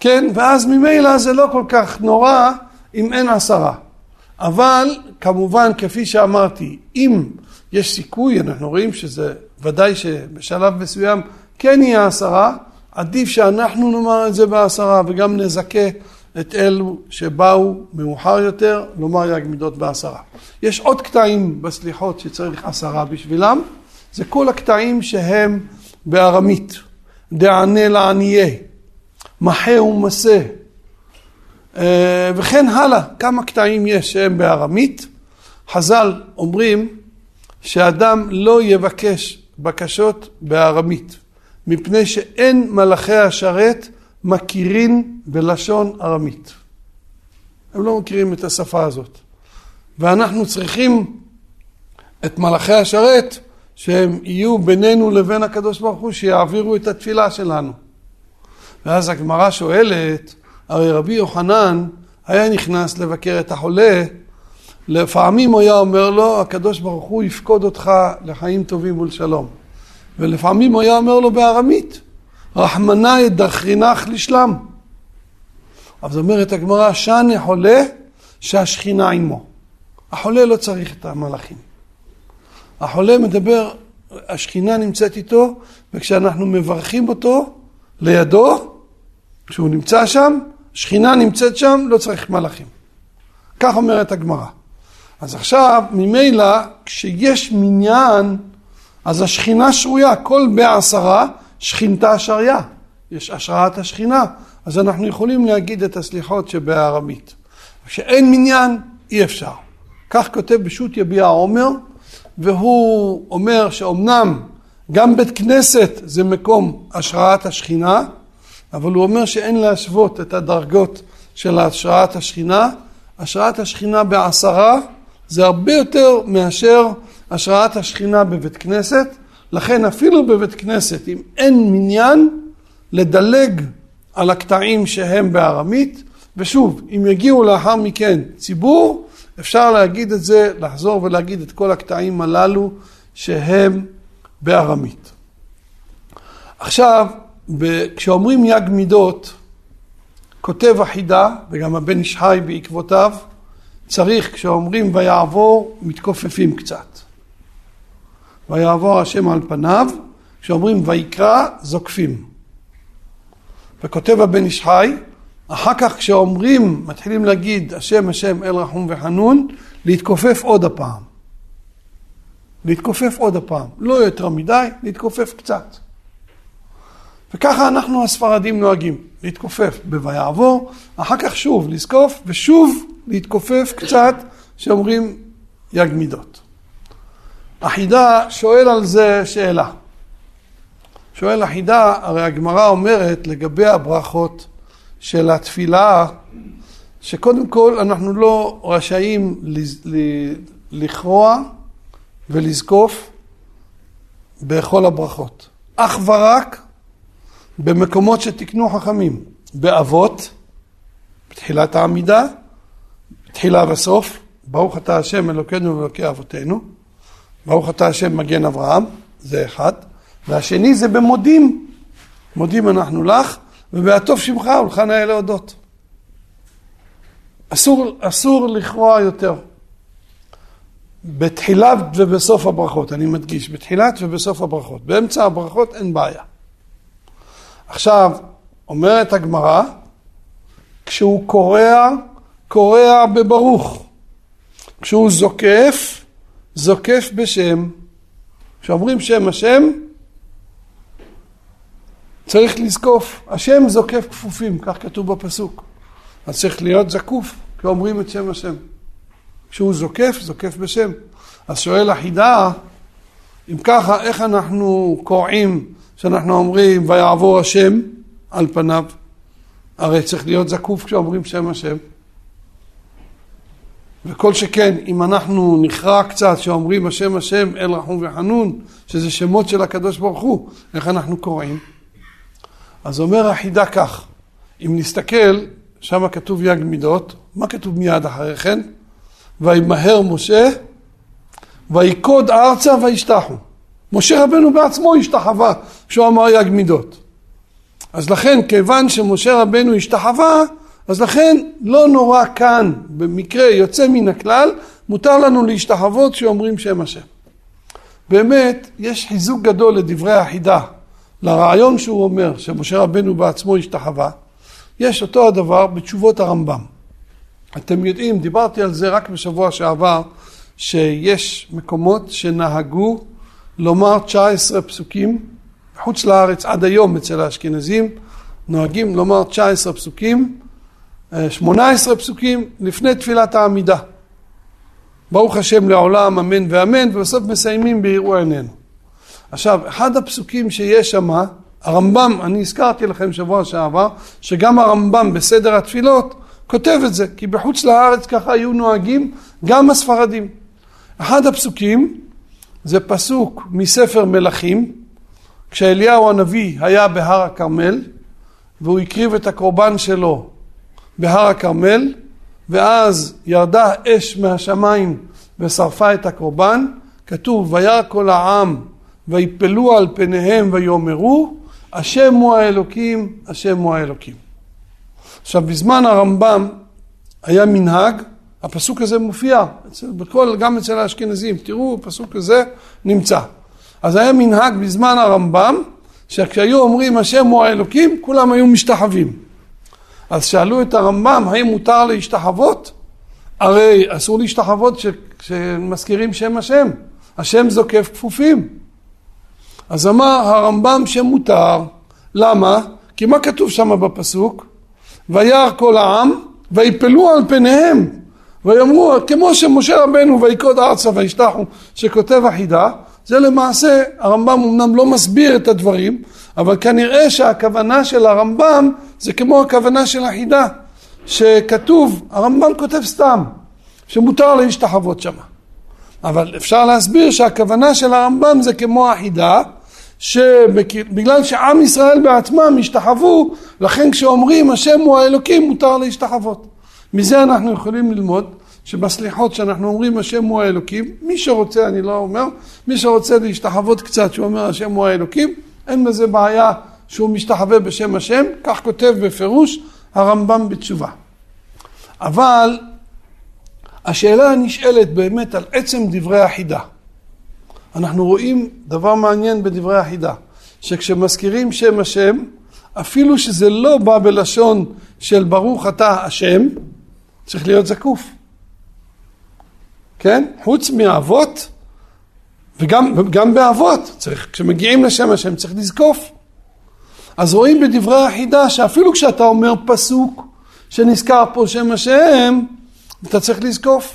כן, ואז ממילא זה לא כל כך נורא אם אין עשרה. אבל כמובן, כפי שאמרתי, אם יש סיכוי, אנחנו רואים שזה ודאי שבשלב מסוים כן יהיה עשרה, עדיף שאנחנו נאמר את זה בעשרה וגם נזכה את אלו שבאו מאוחר יותר לומר יג מידות בעשרה. יש עוד קטעים בסליחות שצריך עשרה בשבילם, זה כל הקטעים שהם בארמית, דענה לענייה, מחה ומסה, אה, וכן הלאה, כמה קטעים יש שהם בארמית. חז"ל אומרים שאדם לא יבקש בקשות בארמית, מפני שאין מלאכי השרת מכירים בלשון ארמית. הם לא מכירים את השפה הזאת. ואנחנו צריכים את מלאכי השרת שהם יהיו בינינו לבין הקדוש ברוך הוא, שיעבירו את התפילה שלנו. ואז הגמרא שואלת, הרי רבי יוחנן היה נכנס לבקר את החולה, לפעמים הוא היה אומר לו, הקדוש ברוך הוא יפקוד אותך לחיים טובים ולשלום. ולפעמים הוא היה אומר לו בארמית, רחמנא ידחרינך לשלם. אז אומרת הגמרא, שאני חולה שהשכינה עמו. החולה לא צריך את המלאכים. החולה מדבר, השכינה נמצאת איתו, וכשאנחנו מברכים אותו לידו, כשהוא נמצא שם, שכינה נמצאת שם, לא צריך מלאכים. כך אומרת הגמרא. אז עכשיו, ממילא, כשיש מניין, אז השכינה שרויה, כל בעשרה שכינתה שריה. יש השראת השכינה. אז אנחנו יכולים להגיד את הסליחות שבארמית. כשאין מניין, אי אפשר. כך כותב בשו"ת יביע עומר, והוא אומר שאומנם גם בית כנסת זה מקום השראת השכינה, אבל הוא אומר שאין להשוות את הדרגות של השראת השכינה. השראת השכינה בעשרה זה הרבה יותר מאשר השראת השכינה בבית כנסת. לכן אפילו בבית כנסת, אם אין מניין, לדלג על הקטעים שהם בארמית, ושוב, אם יגיעו לאחר מכן ציבור, אפשר להגיד את זה, לחזור ולהגיד את כל הקטעים הללו שהם בארמית. עכשיו, כשאומרים יג מידות, כותב החידה, וגם הבן איש חי בעקבותיו, צריך, כשאומרים ויעבור, מתכופפים קצת. ויעבור השם על פניו, כשאומרים ויקרא, זוקפים. וכותב הבן איש חי, אחר כך כשאומרים, מתחילים להגיד השם השם אל רחום וחנון, להתכופף עוד הפעם. להתכופף עוד הפעם. לא יותר מדי, להתכופף קצת. וככה אנחנו הספרדים נוהגים, להתכופף ב"ויעבור", אחר כך שוב לזקוף, ושוב להתכופף קצת, שאומרים יג מידות. החידה שואל על זה שאלה. שואל החידה, הרי הגמרא אומרת לגבי הברכות של התפילה, שקודם כל אנחנו לא רשאים לכרוע ולזקוף בכל הברכות. אך ורק במקומות שתיקנו חכמים, באבות, בתחילת העמידה, תחילה וסוף, ברוך אתה השם אלוקינו ואלוקי אבותינו, ברוך אתה השם מגן אברהם, זה אחד, והשני זה במודים, מודים אנחנו לך, ובהטוב שמך ולך נאה להודות. אסור, אסור לכרוע יותר. בתחילת ובסוף הברכות, אני מדגיש, בתחילת ובסוף הברכות. באמצע הברכות אין בעיה. עכשיו, אומרת הגמרא, כשהוא קורע, קורע בברוך. כשהוא זוקף, זוקף בשם. כשאומרים שם השם, צריך לזקוף. השם זוקף כפופים, כך כתוב בפסוק. אז צריך להיות זקוף כשאומרים את שם השם. כשהוא זוקף, זוקף בשם. אז שואל החידה, אם ככה, איך אנחנו קוראים שאנחנו אומרים ויעבור השם על פניו? הרי צריך להיות זקוף כשאומרים שם השם. וכל שכן, אם אנחנו נכרע קצת שאומרים השם השם אל רחום וחנון, שזה שמות של הקדוש ברוך הוא, איך אנחנו קוראים? אז אומר החידה כך, אם נסתכל, שם כתוב יג מידות, מה כתוב מיד אחרי כן? וימהר משה, ויקוד ארצה וישתחו. משה רבנו בעצמו השתחווה כשהוא אמר יג מידות. אז לכן, כיוון שמשה רבנו השתחווה, אז לכן לא נורא כאן, במקרה יוצא מן הכלל, מותר לנו להשתחוות כשאומרים שם השם. באמת, יש חיזוק גדול לדברי החידה, לרעיון שהוא אומר, שמשה רבנו בעצמו השתחווה, יש אותו הדבר בתשובות הרמב"ם. אתם יודעים, דיברתי על זה רק בשבוע שעבר, שיש מקומות שנהגו לומר 19 פסוקים, חוץ לארץ עד היום אצל האשכנזים, נוהגים לומר 19 פסוקים, 18 פסוקים לפני תפילת העמידה. ברוך השם לעולם, אמן ואמן, ובסוף מסיימים ביראו עינינו. עכשיו, אחד הפסוקים שיש שם, הרמב"ם, אני הזכרתי לכם שבוע שעבר, שגם הרמב"ם בסדר התפילות כותב את זה, כי בחוץ לארץ ככה היו נוהגים גם הספרדים. אחד הפסוקים זה פסוק מספר מלכים, כשאליהו הנביא היה בהר הכרמל, והוא הקריב את הקורבן שלו בהר הכרמל, ואז ירדה אש מהשמיים ושרפה את הקורבן, כתוב וירא כל העם ויפלו על פניהם ויאמרו השם הוא האלוקים, השם הוא האלוקים. עכשיו בזמן הרמב"ם היה מנהג, הפסוק הזה מופיע, אצל, בכל, גם אצל האשכנזים, תראו, הפסוק הזה נמצא. אז היה מנהג בזמן הרמב"ם, שכשהיו אומרים השם הוא האלוקים, כולם היו משתחווים. אז שאלו את הרמב"ם, האם מותר להשתחוות? הרי אסור להשתחוות כשמזכירים שם השם. השם זוקף כפופים. אז אמר הרמב"ם שמותר. למה? כי מה כתוב שם בפסוק? וירא כל העם ויפלו על פניהם ויאמרו כמו שמשה רבנו ויקוד ארצה וישתחו שכותב החידה זה למעשה הרמב"ם אמנם לא מסביר את הדברים אבל כנראה שהכוונה של הרמב"ם זה כמו הכוונה של החידה שכתוב הרמב"ם כותב סתם שמותר להשתחוות שמה אבל אפשר להסביר שהכוונה של הרמב"ם זה כמו החידה שבגלל שעם ישראל בעצמם השתחוו, לכן כשאומרים השם הוא האלוקים מותר להשתחוות. מזה אנחנו יכולים ללמוד שבסליחות שאנחנו אומרים השם הוא האלוקים, מי שרוצה, אני לא אומר, מי שרוצה להשתחוות קצת שהוא אומר השם הוא האלוקים, אין בזה בעיה שהוא משתחווה בשם השם, כך כותב בפירוש הרמב"ם בתשובה. אבל השאלה הנשאלת באמת על עצם דברי החידה. אנחנו רואים דבר מעניין בדברי החידה, שכשמזכירים שם השם, אפילו שזה לא בא בלשון של ברוך אתה השם, צריך להיות זקוף. כן? חוץ מאבות, וגם, וגם באבות, צריך, כשמגיעים לשם השם צריך לזקוף. אז רואים בדברי החידה שאפילו כשאתה אומר פסוק שנזכר פה שם השם, אתה צריך לזקוף.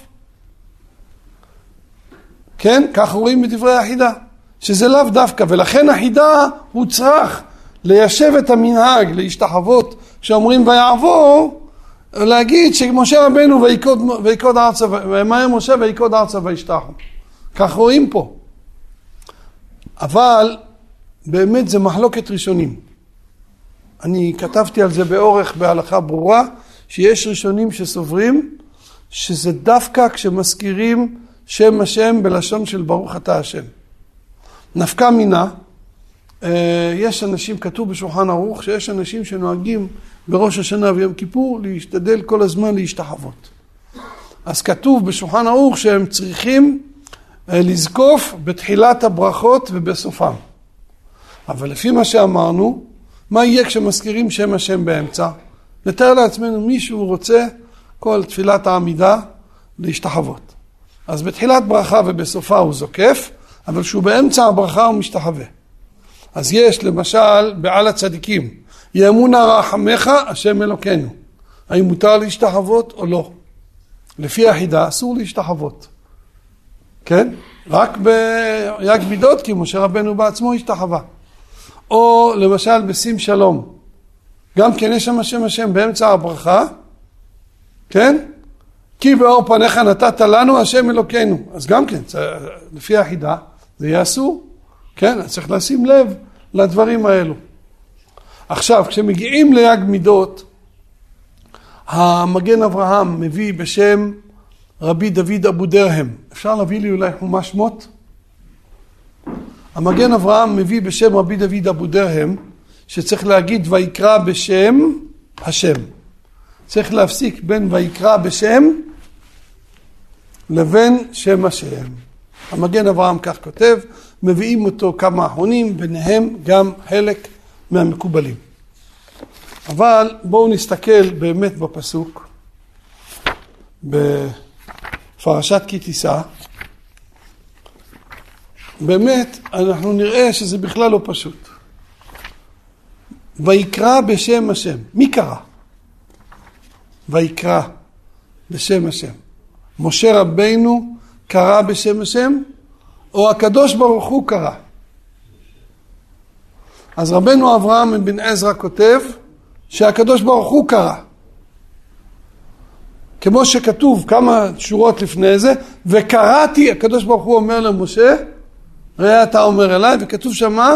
כן? כך רואים בדברי החידה, שזה לאו דווקא, ולכן החידה הוא צריך ליישב את המנהג, להשתחוות, כשאומרים ויעבור, להגיד שמשה רבנו ויקוד, ארצה, וימהר משה ויקוד ארצה וישתחו. כך רואים פה. אבל באמת זה מחלוקת ראשונים. אני כתבתי על זה באורך בהלכה ברורה, שיש ראשונים שסוברים שזה דווקא כשמזכירים שם השם בלשון של ברוך אתה השם. נפקא מינה, אה, יש אנשים, כתוב בשולחן ערוך, שיש אנשים שנוהגים בראש השנה ויום כיפור להשתדל כל הזמן להשתחוות. אז כתוב בשולחן ערוך שהם צריכים אה, לזקוף בתחילת הברכות ובסופם. אבל לפי מה שאמרנו, מה יהיה כשמזכירים שם השם באמצע? נתאר לעצמנו מישהו רוצה כל תפילת העמידה להשתחוות. אז בתחילת ברכה ובסופה הוא זוקף, אבל כשהוא באמצע הברכה הוא משתחווה. אז יש למשל בעל הצדיקים, יאמונה רחמך השם אלוקינו. האם מותר להשתחוות או לא? לפי החידה אסור להשתחוות. כן? רק ביג מידות כי משה רבנו בעצמו השתחווה. או למשל בשים שלום. גם כן יש שם השם השם באמצע הברכה, כן? כי באור פניך נתת לנו השם אלוקינו. אז גם כן, לפי החידה, זה יהיה אסור. כן? אז צריך לשים לב לדברים האלו. עכשיו, כשמגיעים ליג מידות, המגן אברהם מביא בשם רבי דוד אבו דרהם. אפשר להביא לי אולי חומש שמות? המגן אברהם מביא בשם רבי דוד אבו דרהם, שצריך להגיד ויקרא בשם השם. צריך להפסיק בין ויקרא בשם לבין שם השם. המגן אברהם כך כותב, מביאים אותו כמה אחרונים, ביניהם גם חלק מהמקובלים. אבל בואו נסתכל באמת בפסוק, בפרשת כי תישא. באמת, אנחנו נראה שזה בכלל לא פשוט. ויקרא בשם השם. מי קרא? ויקרא בשם השם. משה רבינו קרא בשם השם, או הקדוש ברוך הוא קרא? אז רבנו אברהם אבן עזרא כותב שהקדוש ברוך הוא קרא. כמו שכתוב כמה שורות לפני זה, וקראתי, הקדוש ברוך הוא אומר למשה, ראה אתה אומר אליי, וכתוב שם מה?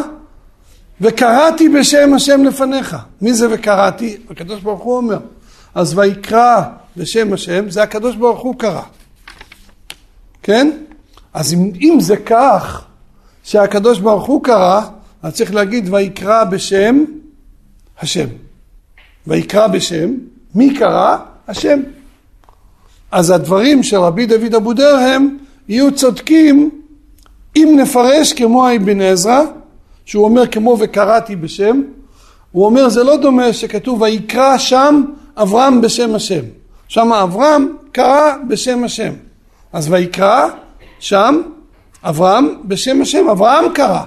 וקראתי בשם השם לפניך. מי זה וקראתי? הקדוש ברוך הוא אומר. אז ויקרא בשם השם, זה הקדוש ברוך הוא קרא. כן? אז אם, אם זה כך שהקדוש ברוך הוא קרא, אז צריך להגיד ויקרא בשם השם. ויקרא בשם, מי קרא? השם. אז הדברים של רבי דוד אבו דרהם יהיו צודקים אם נפרש כמו האבן עזרא, שהוא אומר כמו וקראתי בשם, הוא אומר זה לא דומה שכתוב ויקרא שם אברהם בשם השם. שם אברהם קרא בשם השם. אז ויקרא שם אברהם בשם השם, אברהם קרא.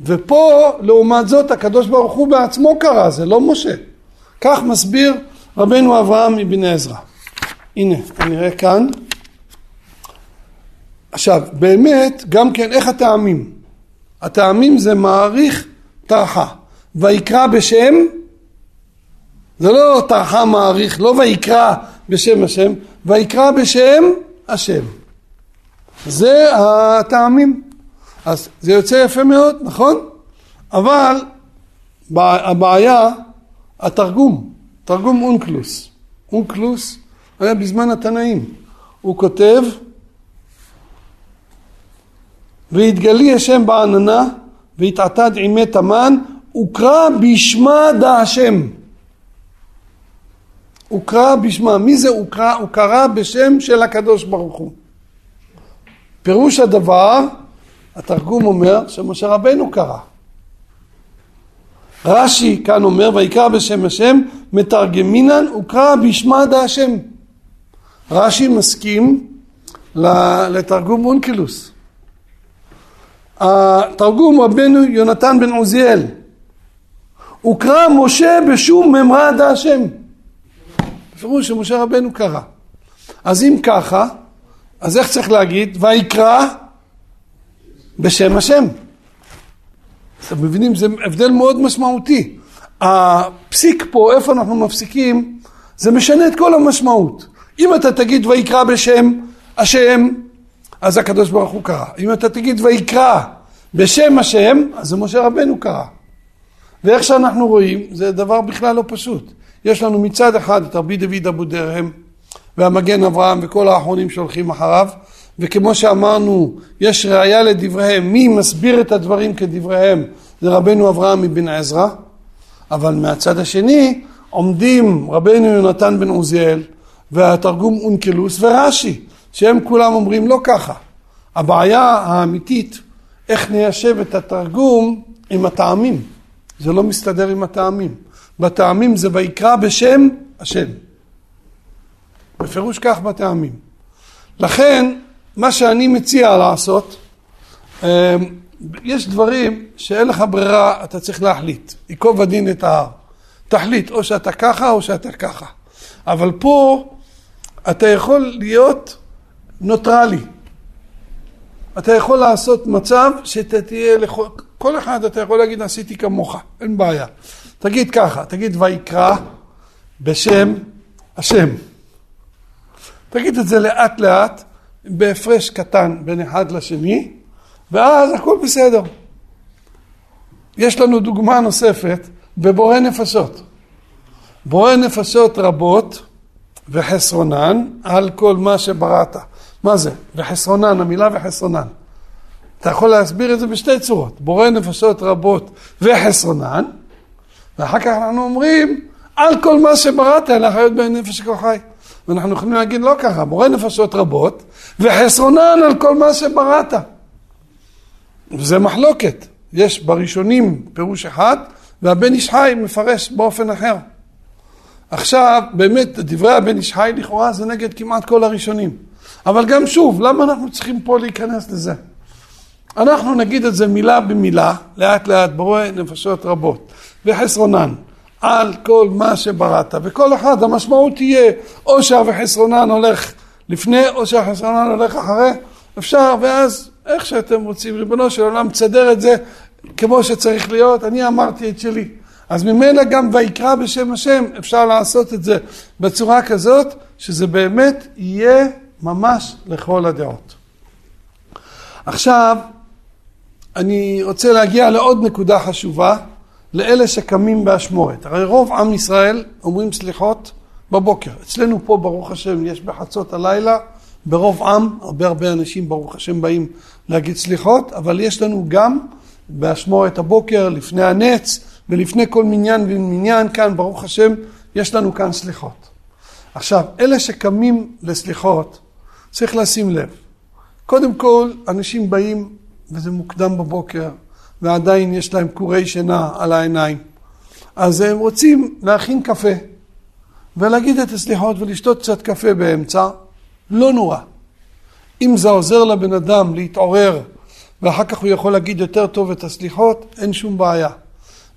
ופה לעומת זאת הקדוש ברוך הוא בעצמו קרא, זה לא משה. כך מסביר רבנו אברהם מבני עזרא. הנה, אני אראה כאן. עכשיו, באמת, גם כן, איך הטעמים? הטעמים זה מעריך טרחה. ויקרא בשם, זה לא טרחה מעריך, לא ויקרא בשם השם, ויקרא בשם השם. זה הטעמים. אז זה יוצא יפה מאוד, נכון? אבל הבעיה, התרגום, תרגום אונקלוס. אונקלוס היה בזמן התנאים. הוא כותב והתגלי השם בעננה והתעתד עימי תמן וקרא בשמה דה השם. הוקרא בשמה. מי זה הוקרא? הוא קרא בשם של הקדוש ברוך הוא. פירוש הדבר, התרגום אומר שמשה רבנו קרא. רש"י כאן אומר ויקרא בשם השם מתרגמינן וקרא בשמה דה השם. רש"י מסכים לתרגום אונקלוס. התרגום רבנו יונתן בן עוזיאל וקרא משה בשום ממרא דה השם. בפירוש שמשה רבנו קרא. אז אם ככה, אז איך צריך להגיד? ויקרא בשם השם. אתם מבינים? זה הבדל מאוד משמעותי. הפסיק פה, איפה אנחנו מפסיקים, זה משנה את כל המשמעות. אם אתה תגיד ויקרא בשם השם, אז הקדוש ברוך הוא קרא. אם אתה תגיד ויקרא בשם השם, אז זה משה רבנו קרא. ואיך שאנחנו רואים, זה דבר בכלל לא פשוט. יש לנו מצד אחד את רבי דוד אבו דרהם, והמגן אברהם וכל האחרונים שהולכים אחריו, וכמו שאמרנו, יש ראייה לדבריהם, מי מסביר את הדברים כדבריהם? זה רבנו אברהם מבן עזרא, אבל מהצד השני עומדים רבנו יונתן בן עוזיאל והתרגום אונקלוס ורש"י, שהם כולם אומרים לא ככה. הבעיה האמיתית, איך ניישב את התרגום עם הטעמים. זה לא מסתדר עם הטעמים. בטעמים זה ויקרא בשם השם. בפירוש כך בטעמים. לכן, מה שאני מציע לעשות, אמ, יש דברים שאין לך ברירה, אתה צריך להחליט. ייקוב הדין את ההר. תחליט, או שאתה ככה או שאתה ככה. אבל פה אתה יכול להיות נוטרלי. אתה יכול לעשות מצב שאתה תהיה לכל... כל אחד אתה יכול להגיד עשיתי כמוך, אין בעיה. תגיד ככה, תגיד ויקרא בשם השם. תגיד את זה לאט לאט, בהפרש קטן בין אחד לשני, ואז הכל בסדר. יש לנו דוגמה נוספת בבורא נפשות. בורא נפשות רבות וחסרונן על כל מה שבראת. מה זה? וחסרונן, המילה וחסרונן. אתה יכול להסביר את זה בשתי צורות. בורא נפשות רבות וחסרונן, ואחר כך אנחנו אומרים, על כל מה שבראת, אלא חיות בין נפש כל חי. ואנחנו יכולים להגיד לא ככה, בורא נפשות רבות, וחסרונן על כל מה שבראת. וזה מחלוקת. יש בראשונים פירוש אחד, והבן איש חי מפרש באופן אחר. עכשיו, באמת, דברי הבן איש חי לכאורה זה נגד כמעט כל הראשונים. אבל גם שוב, למה אנחנו צריכים פה להיכנס לזה? אנחנו נגיד את זה מילה במילה, לאט לאט, בורא נפשות רבות, וחסרונן, על כל מה שבראת, וכל אחד המשמעות תהיה או שהחסרונן הולך לפני או שהחסרונן הולך אחרי, אפשר, ואז איך שאתם רוצים, ריבונו של עולם, תסדר את זה כמו שצריך להיות, אני אמרתי את שלי. אז ממילא גם ויקרא בשם השם, אפשר לעשות את זה בצורה כזאת, שזה באמת יהיה ממש לכל הדעות. עכשיו, אני רוצה להגיע לעוד נקודה חשובה, לאלה שקמים באשמורת. הרי רוב עם ישראל אומרים סליחות בבוקר. אצלנו פה, ברוך השם, יש בחצות הלילה, ברוב עם, הרבה הרבה אנשים, ברוך השם, באים להגיד סליחות, אבל יש לנו גם באשמורת הבוקר, לפני הנץ, ולפני כל מניין ומניין כאן, ברוך השם, יש לנו כאן סליחות. עכשיו, אלה שקמים לסליחות, צריך לשים לב. קודם כל, אנשים באים, וזה מוקדם בבוקר, ועדיין יש להם קורי שינה על העיניים. אז הם רוצים להכין קפה, ולהגיד את הסליחות ולשתות קצת קפה באמצע, לא נורא. אם זה עוזר לבן אדם להתעורר, ואחר כך הוא יכול להגיד יותר טוב את הסליחות, אין שום בעיה.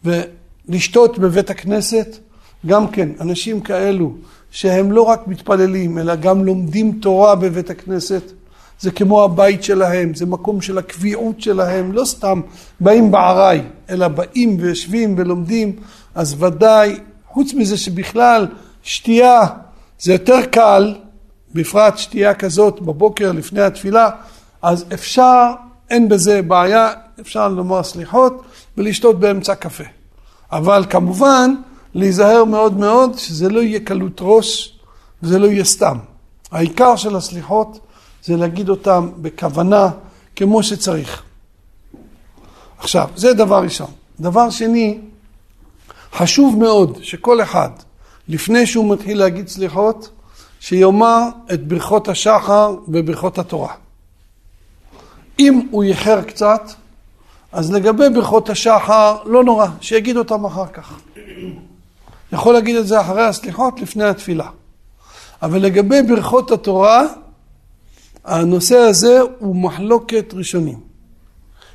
ולשתות בבית הכנסת, גם כן, אנשים כאלו שהם לא רק מתפללים, אלא גם לומדים תורה בבית הכנסת, זה כמו הבית שלהם, זה מקום של הקביעות שלהם, לא סתם באים בעראי, אלא באים ויושבים ולומדים, אז ודאי, חוץ מזה שבכלל שתייה זה יותר קל, בפרט שתייה כזאת בבוקר לפני התפילה, אז אפשר, אין בזה בעיה, אפשר לומר סליחות ולשתות באמצע קפה. אבל כמובן, להיזהר מאוד מאוד שזה לא יהיה קלות ראש וזה לא יהיה סתם. העיקר של הסליחות זה להגיד אותם בכוונה כמו שצריך. עכשיו, זה דבר ראשון. דבר שני, חשוב מאוד שכל אחד, לפני שהוא מתחיל להגיד סליחות, שיאמר את ברכות השחר וברכות התורה. אם הוא איחר קצת, אז לגבי ברכות השחר, לא נורא, שיגיד אותם אחר כך. יכול להגיד את זה אחרי הסליחות, לפני התפילה. אבל לגבי ברכות התורה, הנושא הזה הוא מחלוקת ראשונים.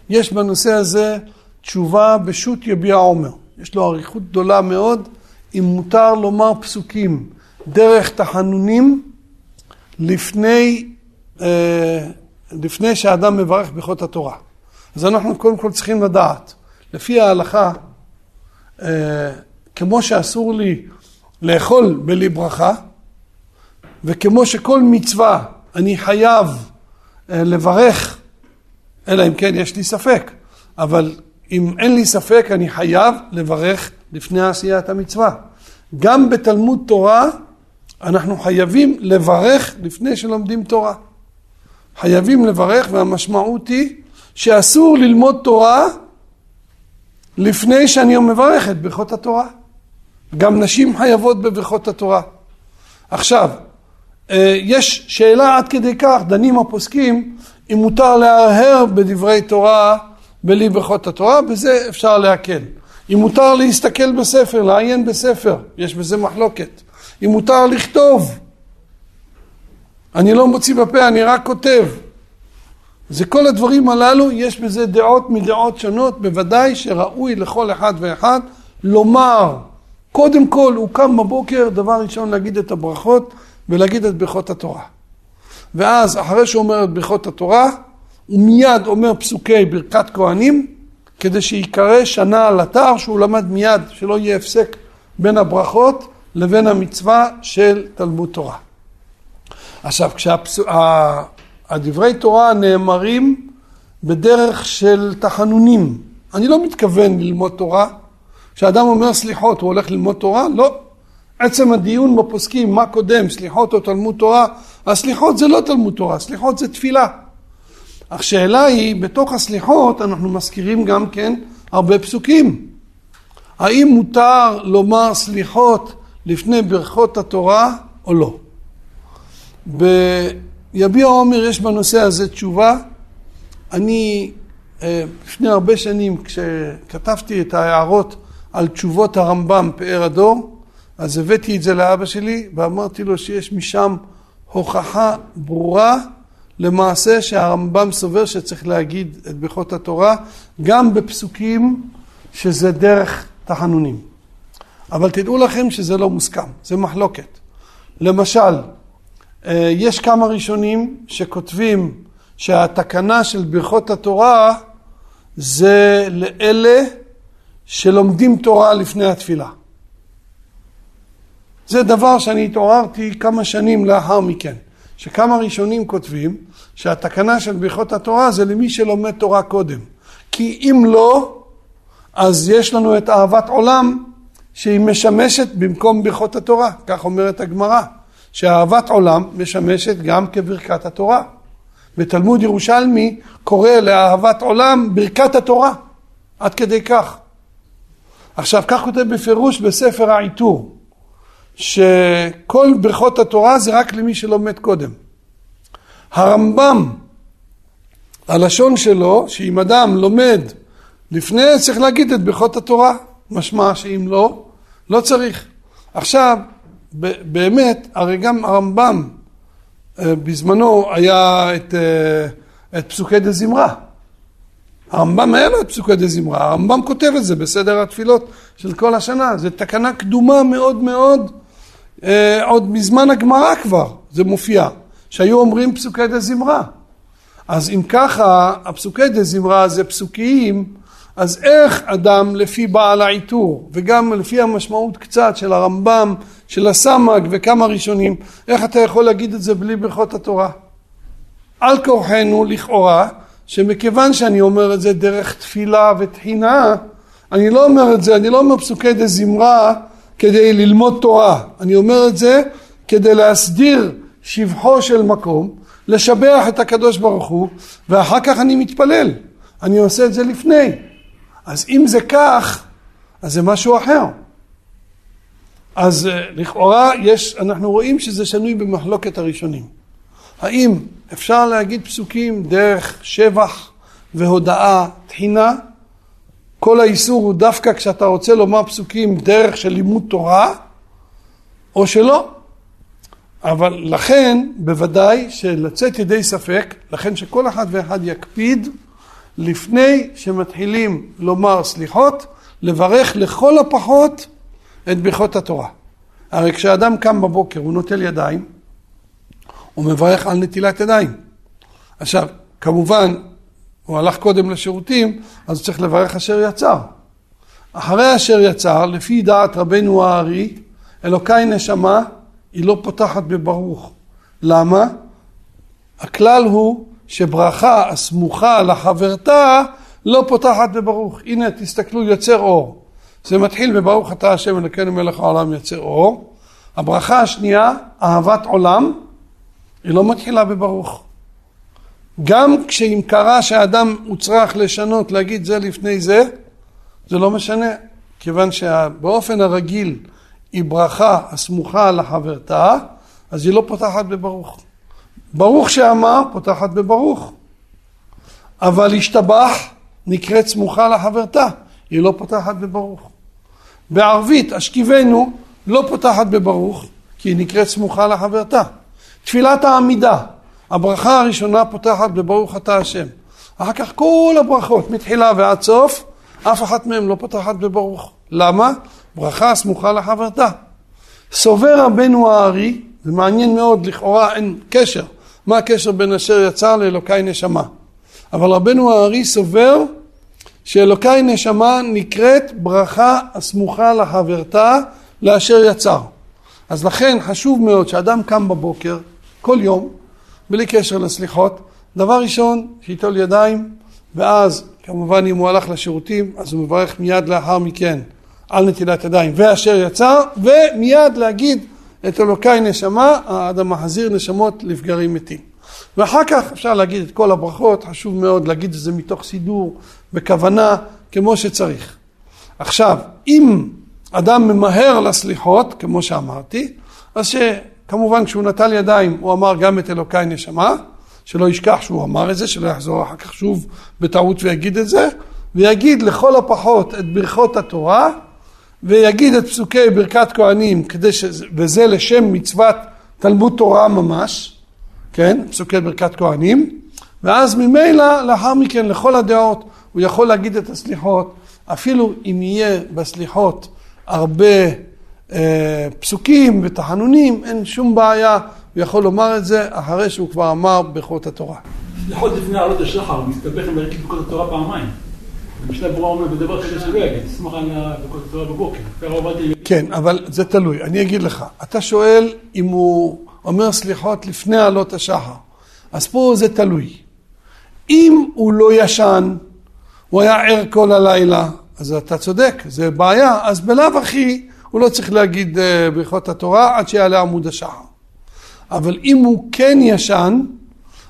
יש בנושא הזה תשובה בשו"ת יביע עומר. יש לו אריכות גדולה מאוד, אם מותר לומר פסוקים דרך תחנונים לפני, אה, לפני שהאדם מברך ברכות התורה. אז אנחנו קודם כל צריכים לדעת, לפי ההלכה, אה, כמו שאסור לי לאכול בלי ברכה, וכמו שכל מצווה אני חייב אה, לברך, אלא אם כן יש לי ספק, אבל אם אין לי ספק אני חייב לברך לפני עשיית המצווה. גם בתלמוד תורה אנחנו חייבים לברך לפני שלומדים תורה. חייבים לברך והמשמעות היא שאסור ללמוד תורה לפני שאני מברך את ברכות התורה. גם נשים חייבות בברכות התורה. עכשיו, יש שאלה עד כדי כך, דנים הפוסקים, אם מותר להרהר בדברי תורה בלי ברכות התורה, בזה אפשר להקל. אם מותר להסתכל בספר, לעיין בספר, יש בזה מחלוקת. אם מותר לכתוב, אני לא מוציא בפה, אני רק כותב. זה כל הדברים הללו, יש בזה דעות מדעות שונות, בוודאי שראוי לכל אחד ואחד לומר, קודם כל הוא קם בבוקר, דבר ראשון להגיד את הברכות ולהגיד את ברכות התורה. ואז אחרי שהוא אומר את ברכות התורה, הוא מיד אומר פסוקי ברכת כהנים, כדי שיקרא שנה על אתר שהוא למד מיד, שלא יהיה הפסק בין הברכות לבין המצווה של תלמוד תורה. עכשיו, כשהדברי תורה נאמרים בדרך של תחנונים, אני לא מתכוון ללמוד תורה. כשאדם אומר סליחות, הוא הולך ללמוד תורה? לא. עצם הדיון בפוסקים, מה קודם, סליחות או תלמוד תורה? הסליחות זה לא תלמוד תורה, סליחות זה תפילה. השאלה היא, בתוך הסליחות אנחנו מזכירים גם כן הרבה פסוקים. האם מותר לומר סליחות לפני ברכות התורה או לא? ביביע עומר יש בנושא הזה תשובה. אני אה, לפני הרבה שנים כשכתבתי את ההערות על תשובות הרמב"ם פאר הדור, אז הבאתי את זה לאבא שלי ואמרתי לו שיש משם הוכחה ברורה למעשה שהרמב"ם סובר שצריך להגיד את ברכות התורה גם בפסוקים שזה דרך תחנונים. אבל תדעו לכם שזה לא מוסכם, זה מחלוקת. למשל, אה, יש כמה ראשונים שכותבים שהתקנה של ברכות התורה זה לאלה שלומדים תורה לפני התפילה. זה דבר שאני התעוררתי כמה שנים לאחר מכן. שכמה ראשונים כותבים שהתקנה של ברכות התורה זה למי שלומד תורה קודם. כי אם לא, אז יש לנו את אהבת עולם שהיא משמשת במקום ברכות התורה, כך אומרת הגמרא, שאהבת עולם משמשת גם כברכת התורה. בתלמוד ירושלמי קורא לאהבת עולם ברכת התורה, עד כדי כך. עכשיו, כך כותב בפירוש בספר העיטור. שכל ברכות התורה זה רק למי שלומד קודם. הרמב"ם, הלשון שלו, שאם אדם לומד לפני, צריך להגיד את ברכות התורה. משמע שאם לא, לא צריך. עכשיו, באמת, הרי גם הרמב"ם אה, בזמנו היה את, אה, את פסוקי דה זמרה. הרמב"ם היה לו את פסוקי דה זמרה, הרמב"ם כותב את זה בסדר התפילות של כל השנה, זו תקנה קדומה מאוד מאוד אה, עוד מזמן הגמרא כבר זה מופיע, שהיו אומרים פסוקי דה זמרה. אז אם ככה, הפסוקי דה זמרה זה פסוקים, אז איך אדם לפי בעל העיטור, וגם לפי המשמעות קצת של הרמב"ם, של הסמ"ג וכמה ראשונים, איך אתה יכול להגיד את זה בלי ברכות התורה? על כורחנו לכאורה, שמכיוון שאני אומר את זה דרך תפילה ותחינה, אני לא אומר את זה, אני לא אומר פסוקי דה זמרה כדי ללמוד תורה. אני אומר את זה כדי להסדיר שבחו של מקום, לשבח את הקדוש ברוך הוא, ואחר כך אני מתפלל. אני עושה את זה לפני. אז אם זה כך, אז זה משהו אחר. אז אה, לכאורה יש, אנחנו רואים שזה שנוי במחלוקת הראשונים. האם אפשר להגיד פסוקים דרך שבח והודאה תחינה, כל האיסור הוא דווקא כשאתה רוצה לומר פסוקים דרך של לימוד תורה, או שלא. אבל לכן, בוודאי שלצאת ידי ספק, לכן שכל אחד ואחד יקפיד לפני שמתחילים לומר סליחות, לברך לכל הפחות את ברכות התורה. הרי כשאדם קם בבוקר, הוא נוטל ידיים, הוא מברך על נטילת ידיים. עכשיו, כמובן, הוא הלך קודם לשירותים, אז צריך לברך אשר יצר. אחרי אשר יצר, לפי דעת רבנו הארי, אלוקיי נשמה, היא לא פותחת בברוך. למה? הכלל הוא שברכה הסמוכה לחברתה לא פותחת בברוך. הנה, תסתכלו, יוצר אור. זה מתחיל בברוך אתה השם אלוקינו מלך העולם יוצר אור. הברכה השנייה, אהבת עולם, היא לא מתחילה בברוך. גם כשאם קרה שהאדם הוא צריך לשנות, להגיד זה לפני זה, זה לא משנה, כיוון שבאופן הרגיל היא ברכה הסמוכה לחברתה, אז היא לא פותחת בברוך. ברוך שאמר, פותחת בברוך. אבל השתבח נקראת סמוכה לחברתה, היא לא פותחת בברוך. בערבית, אשכיבנו, לא פותחת בברוך, כי היא נקראת סמוכה לחברתה. תפילת העמידה, הברכה הראשונה פותחת בברוך אתה השם. אחר כך כל הברכות, מתחילה ועד סוף, אף אחת מהן לא פותחת בברוך. למה? ברכה סמוכה לחברתה. סובר רבנו הארי, זה מעניין מאוד, לכאורה אין קשר. מה הקשר בין אשר יצר לאלוקי נשמה? אבל רבנו הארי סובר שאלוקי נשמה נקראת ברכה הסמוכה לחברתה לאשר יצר. אז לכן חשוב מאוד שאדם קם בבוקר, כל יום, בלי קשר לסליחות, דבר ראשון, שייטול ידיים, ואז כמובן אם הוא הלך לשירותים, אז הוא מברך מיד לאחר מכן על נטילת ידיים ואשר יצר, ומיד להגיד את אלוקי נשמה, האדם מחזיר נשמות לפגרים מתים. ואחר כך אפשר להגיד את כל הברכות, חשוב מאוד להגיד את זה מתוך סידור, בכוונה, כמו שצריך. עכשיו, אם אדם ממהר לסליחות, כמו שאמרתי, אז שכמובן כשהוא נטל ידיים הוא אמר גם את אלוקי נשמה, שלא ישכח שהוא אמר את זה, שלא יחזור אחר כך שוב בטעות ויגיד את זה, ויגיד לכל הפחות את ברכות התורה, ויגיד את פסוקי ברכת כהנים, ש... וזה לשם מצוות תלמוד תורה ממש, כן, פסוקי ברכת כהנים, ואז ממילא לאחר מכן לכל הדעות הוא יכול להגיד את הסליחות, אפילו אם יהיה בסליחות הרבה פסוקים ותחנונים, אין שום בעיה, הוא יכול לומר את זה אחרי שהוא כבר אמר ברכות התורה. סליחות לפני עלות השחר, הוא מסתבך עם להגיד ברכות התורה פעמיים. המשנה ברורה אומר בדבר כזה שלא יגיד, תסמוך על ברכות התורה בבוקר. כן, אבל זה תלוי, אני אגיד לך. אתה שואל אם הוא אומר סליחות לפני עלות השחר, אז פה זה תלוי. אם הוא לא ישן, הוא היה ער כל הלילה, אז אתה צודק, זה בעיה, אז בלאו הכי הוא לא צריך להגיד אה, ברכות התורה עד שיעלה עמוד השחר. אבל אם הוא כן ישן,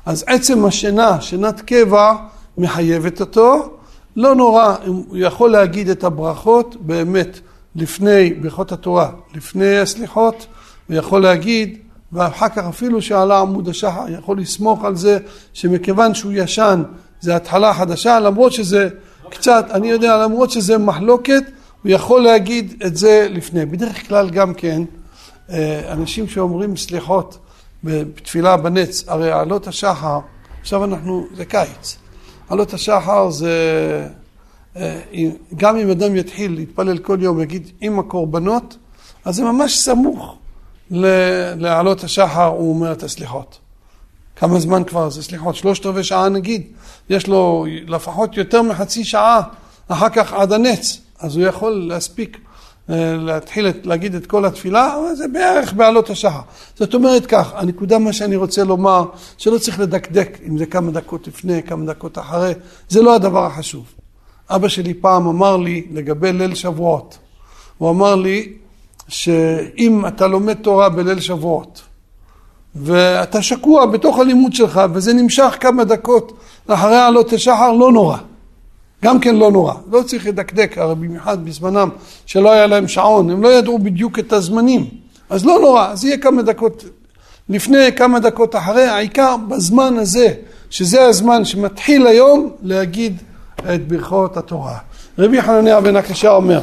אז עצם השינה, שינת קבע, מחייבת אותו. לא נורא, הוא יכול להגיד את הברכות באמת לפני ברכות התורה, לפני הסליחות, הוא יכול להגיד, ואחר כך אפילו שעלה עמוד השחר, יכול לסמוך על זה שמכיוון שהוא ישן, זה התחלה חדשה, למרות שזה קצת, אני יודע, למרות שזה מחלוקת, הוא יכול להגיד את זה לפני. בדרך כלל גם כן, אה, אנשים שאומרים סליחות בתפילה בנץ, הרי עלות השחר, עכשיו אנחנו, זה קיץ, עלות השחר זה, אה, גם אם אדם יתחיל להתפלל כל יום, יגיד עם הקורבנות, אז זה ממש סמוך לעלות השחר, הוא אומר את הסליחות. כמה זמן כבר זה סליחות? שלושת רבעי שעה נגיד, יש לו לפחות יותר מחצי שעה אחר כך עד הנץ, אז הוא יכול להספיק אה, להתחיל להגיד את כל התפילה, אבל זה בערך בעלות השחר. זאת אומרת כך, הנקודה מה שאני רוצה לומר, שלא צריך לדקדק אם זה כמה דקות לפני, כמה דקות אחרי, זה לא הדבר החשוב. אבא שלי פעם אמר לי לגבי ליל שבועות, הוא אמר לי שאם אתה לומד תורה בליל שבועות, ואתה שקוע בתוך הלימוד שלך, וזה נמשך כמה דקות אחרי עלות השחר, לא נורא. גם כן לא נורא, לא צריך לדקדק, הרי במיוחד בזמנם שלא היה להם שעון, הם לא ידעו בדיוק את הזמנים, אז לא נורא, אז יהיה כמה דקות לפני, כמה דקות אחרי, העיקר בזמן הזה, שזה הזמן שמתחיל היום להגיד את ברכות התורה. רבי חנניה בן הקשה אומר